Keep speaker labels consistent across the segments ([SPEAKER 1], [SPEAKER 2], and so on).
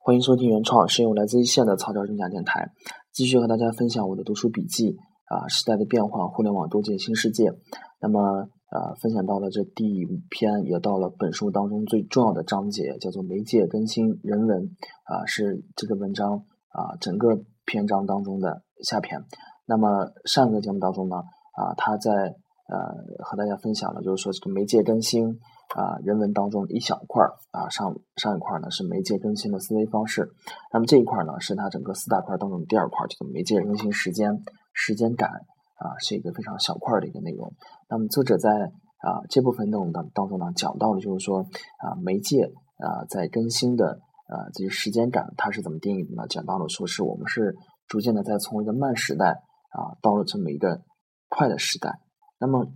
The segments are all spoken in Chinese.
[SPEAKER 1] 欢迎收听原创，是由来自一线的草根人家电台，继续和大家分享我的读书笔记啊，时代的变化，互联网构建新世界。那么呃，分享到了这第五篇，也到了本书当中最重要的章节，叫做媒介更新人文啊，是这个文章啊整个篇章当中的下篇。那么上一个节目当中呢啊，他在呃和大家分享了，就是说这个媒介更新。啊，人文当中一小块儿啊，上上一块呢是媒介更新的思维方式，那么这一块呢是它整个四大块当中的第二块，叫做媒介更新时间时间感啊，是一个非常小块的一个内容。那么作者在啊这部分内容当当中呢，讲到了就是说啊媒介啊在更新的啊这个时间感它是怎么定义的呢？讲到了说是我们是逐渐的在从一个慢时代啊到了这么一个快的时代，那么。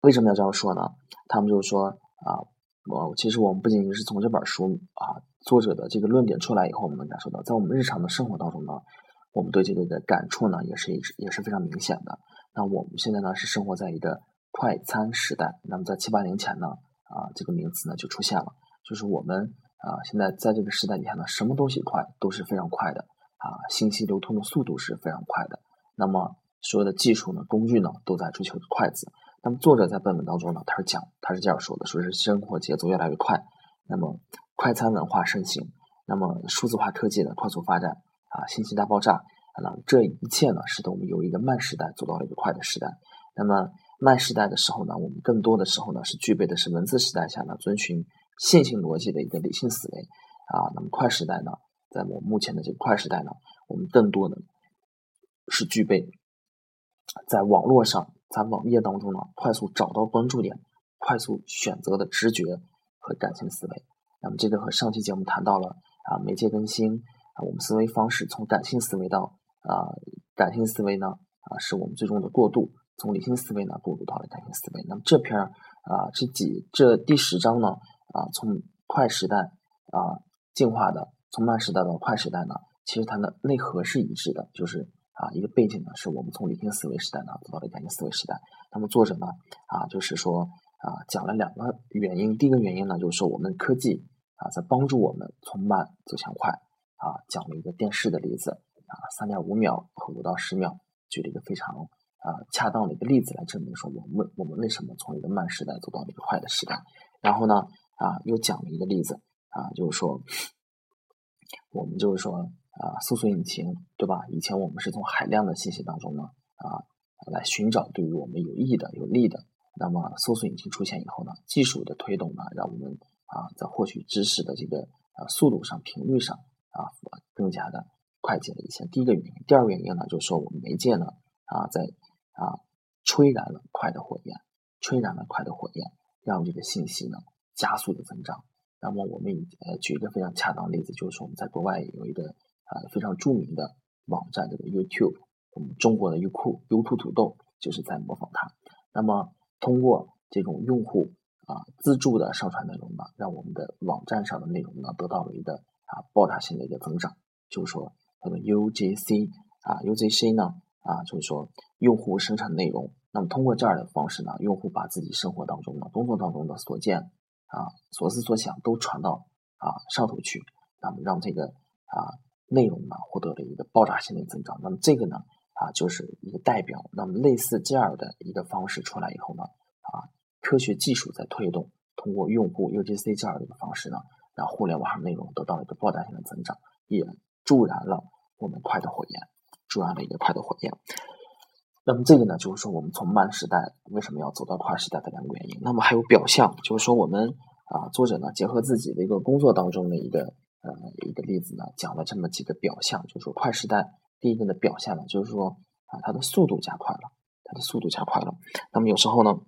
[SPEAKER 1] 为什么要这样说呢？他们就说啊，我其实我们不仅仅是从这本书啊作者的这个论点出来以后，我们能感受到，在我们日常的生活当中呢，我们对这个的感触呢也是一直也是非常明显的。那我们现在呢是生活在一个快餐时代，那么在七八年前呢啊这个名词呢就出现了，就是我们啊现在在这个时代底下呢，什么东西快都是非常快的啊，信息流通的速度是非常快的，那么所有的技术呢工具呢都在追求快字。那么作者在本文当中呢，他是讲，他是这样说的，说是生活节奏越来越快，那么快餐文化盛行，那么数字化科技的快速发展啊，信息大爆炸，那这一切呢，使得我们由一个慢时代走到了一个快的时代。那么慢时代的时候呢，我们更多的时候呢，是具备的是文字时代下呢，遵循线性逻辑的一个理性思维啊。那么快时代呢，在我目前的这个快时代呢，我们更多的是具备在网络上。在网页当中呢，快速找到关注点，快速选择的直觉和感性思维。那么这个和上期节目谈到了啊，媒介更新啊，我们思维方式从感性思维到啊，感性思维呢啊，是我们最终的过渡，从理性思维呢过渡到了感性思维。那么这篇啊，这几这第十章呢啊，从快时代啊进化的，从慢时代到快时代呢，其实它的内核是一致的，就是。啊，一个背景呢，是我们从理性思维时代呢走到了感性思维时代。那么作者呢，啊，就是说啊，讲了两个原因。第一个原因呢，就是说我们科技啊在帮助我们从慢走向快。啊，讲了一个电视的例子啊，三点五秒和五到十秒，举了一个非常啊恰当的一个例子来证明说我们我们为什么从一个慢时代走到了一个快的时代。然后呢，啊，又讲了一个例子啊，就是说我们就是说。啊，搜索引擎对吧？以前我们是从海量的信息当中呢啊来寻找对于我们有益的、有利的。那么搜索引擎出现以后呢，技术的推动呢，让我们啊在获取知识的这个啊速度上、频率上啊更加的快捷了一些。第一个原因，第二个原因呢，就是说我们媒介呢啊在啊吹燃了快的火焰，吹燃了快的火焰，让这个信息呢加速的增长。那么我们以呃举一个非常恰当的例子，就是说我们在国外有一个。非常著名的网站，这个 YouTube，我们中国的优酷、优酷土豆就是在模仿它。那么，通过这种用户啊自助的上传内容呢，让我们的网站上的内容呢得到了一个啊爆炸性的一个增长。就是说，那么 UGC 啊，UGC 呢啊，就是说用户生产内容，那么通过这样的方式呢，用户把自己生活当中的工作当中的所见啊、所思所想都传到啊上头去，那么让这个啊。内容呢获得了一个爆炸性的增长，那么这个呢啊就是一个代表，那么类似这样的一个方式出来以后呢啊科学技术在推动，通过用户 UGC 这样的一个方式呢，让互联网上内容得到了一个爆炸性的增长，也助燃了我们快的火焰，助燃了一个快的火焰。那么这个呢就是说我们从慢时代为什么要走到快时代的两个原因。那么还有表象，就是说我们啊作者呢结合自己的一个工作当中的一个。呃，一个例子呢，讲了这么几个表象，就是说快时代第一个的表现呢，就是说啊，它的速度加快了，它的速度加快了。那么有时候呢，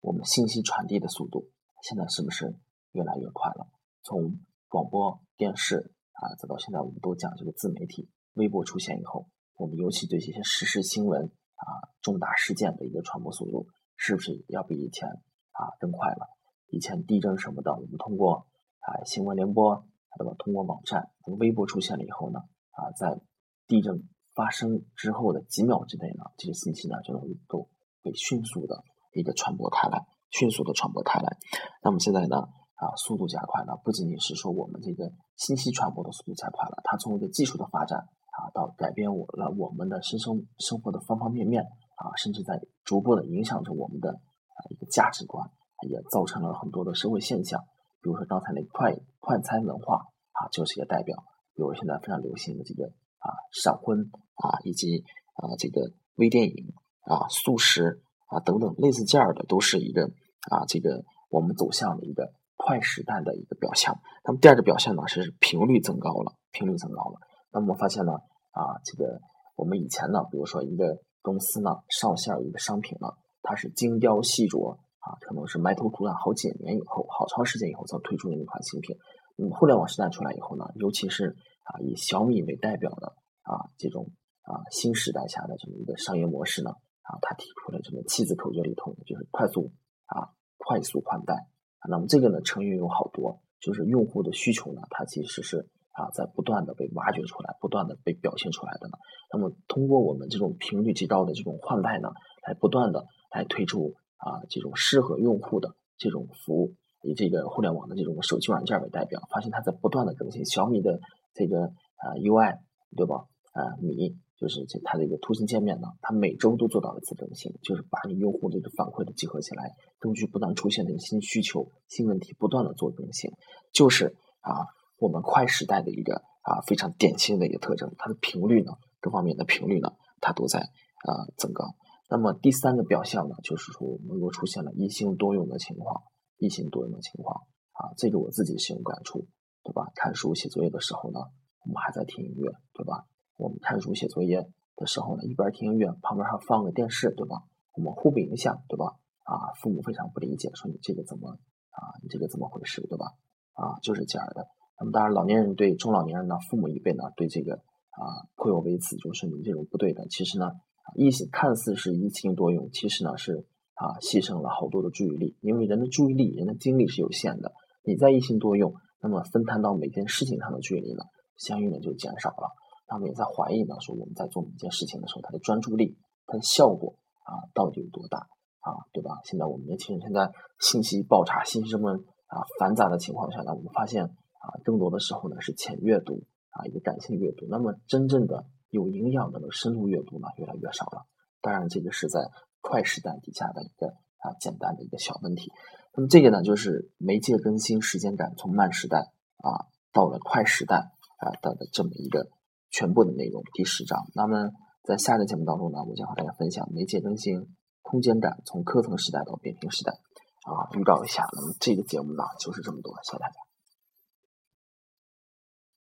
[SPEAKER 1] 我们信息传递的速度现在是不是越来越快了？从广播电视啊，再到现在我们都讲这个自媒体，微博出现以后，我们尤其对这些时事新闻啊、重大事件的一个传播速度，是不是要比以前啊更快了？以前地震什么的，我们通过。啊，新闻联播，那么？通过网站，微博出现了以后呢，啊，在地震发生之后的几秒之内呢，这个信息呢就能够被迅速的一个传播开来，迅速的传播开来。那么现在呢，啊速度加快了，不仅仅是说我们这个信息传播的速度加快了，它从一个技术的发展啊，到改变我了我们的生生生活的方方面面啊，甚至在逐步的影响着我们的啊一个价值观，也造成了很多的社会现象。比如说刚才那快快餐文化啊，就是一个代表。比如现在非常流行的这个啊闪婚啊，以及啊这个微电影啊速食啊等等类似这样的，都是一个啊这个我们走向的一个快时代的一个表象。那么第二个表现呢是频率增高了，频率增高了。那么我发现呢啊这个我们以前呢，比如说一个公司呢上线一个商品呢，它是精雕细琢啊，可能是埋头苦干好几年以后，好长时间以后才推出的一款新品。嗯，互联网时代出来以后呢，尤其是啊以小米为代表的啊这种啊新时代下的这么一个商业模式呢，啊它提出了这么七字口诀里头就是快速啊快速换代，那么这个呢成因有好多，就是用户的需求呢，它其实是啊在不断的被挖掘出来，不断的被表现出来的呢。那么通过我们这种频率极高的这种换代呢，来不断的来推出啊这种适合用户的这种服务。以这个互联网的这种手机软件为代表，发现它在不断的更新。小米的这个呃 UI 对吧？啊米就是这它这个图形界面呢，它每周都做到了次更新，就是把你用户这个反馈的集合起来，根据不断出现的新需求、新问题，不断的做更新，就是啊我们快时代的一个啊非常典型的一个特征。它的频率呢，各方面的频率呢，它都在啊增高。那么第三个表象呢，就是说我们又出现了一心多用的情况。一心多用的情况啊，这个我自己深有感触，对吧？看书写作业的时候呢，我们还在听音乐，对吧？我们看书写作业的时候呢，一边听音乐，旁边还放个电视，对吧？我们互不影响，对吧？啊，父母非常不理解，说你这个怎么啊？你这个怎么回事，对吧？啊，就是这样的。那么当然，老年人对中老年人呢，父母一辈呢，对这个啊颇有微词，就是你这种不对的。其实呢，异性看似是一心多用，其实呢是。啊，牺牲了好多的注意力，因为人的注意力、人的精力是有限的。你在一心多用，那么分摊到每件事情上的注意力呢，相应的就减少了。他们也在怀疑呢，说我们在做每件事情的时候，它的专注力、它的效果啊，到底有多大啊？对吧？现在我们年轻人现在信息爆炸、信息这么啊繁杂的情况下呢，我们发现啊，更多的时候呢是浅阅读啊，一个感性阅读。那么真正的有营养的深度阅读呢，越来越少了。当然，这个是在。快时代底下的一个啊简单的一个小问题，那么这个呢就是媒介更新时间感从慢时代啊到了快时代啊到的这么一个全部的内容第十章。那么在下个节目当中呢，我将和大家分享媒介更新空间感从科层时代到扁平时代啊预告一下。那么这个节目呢就是这么多，谢谢大家。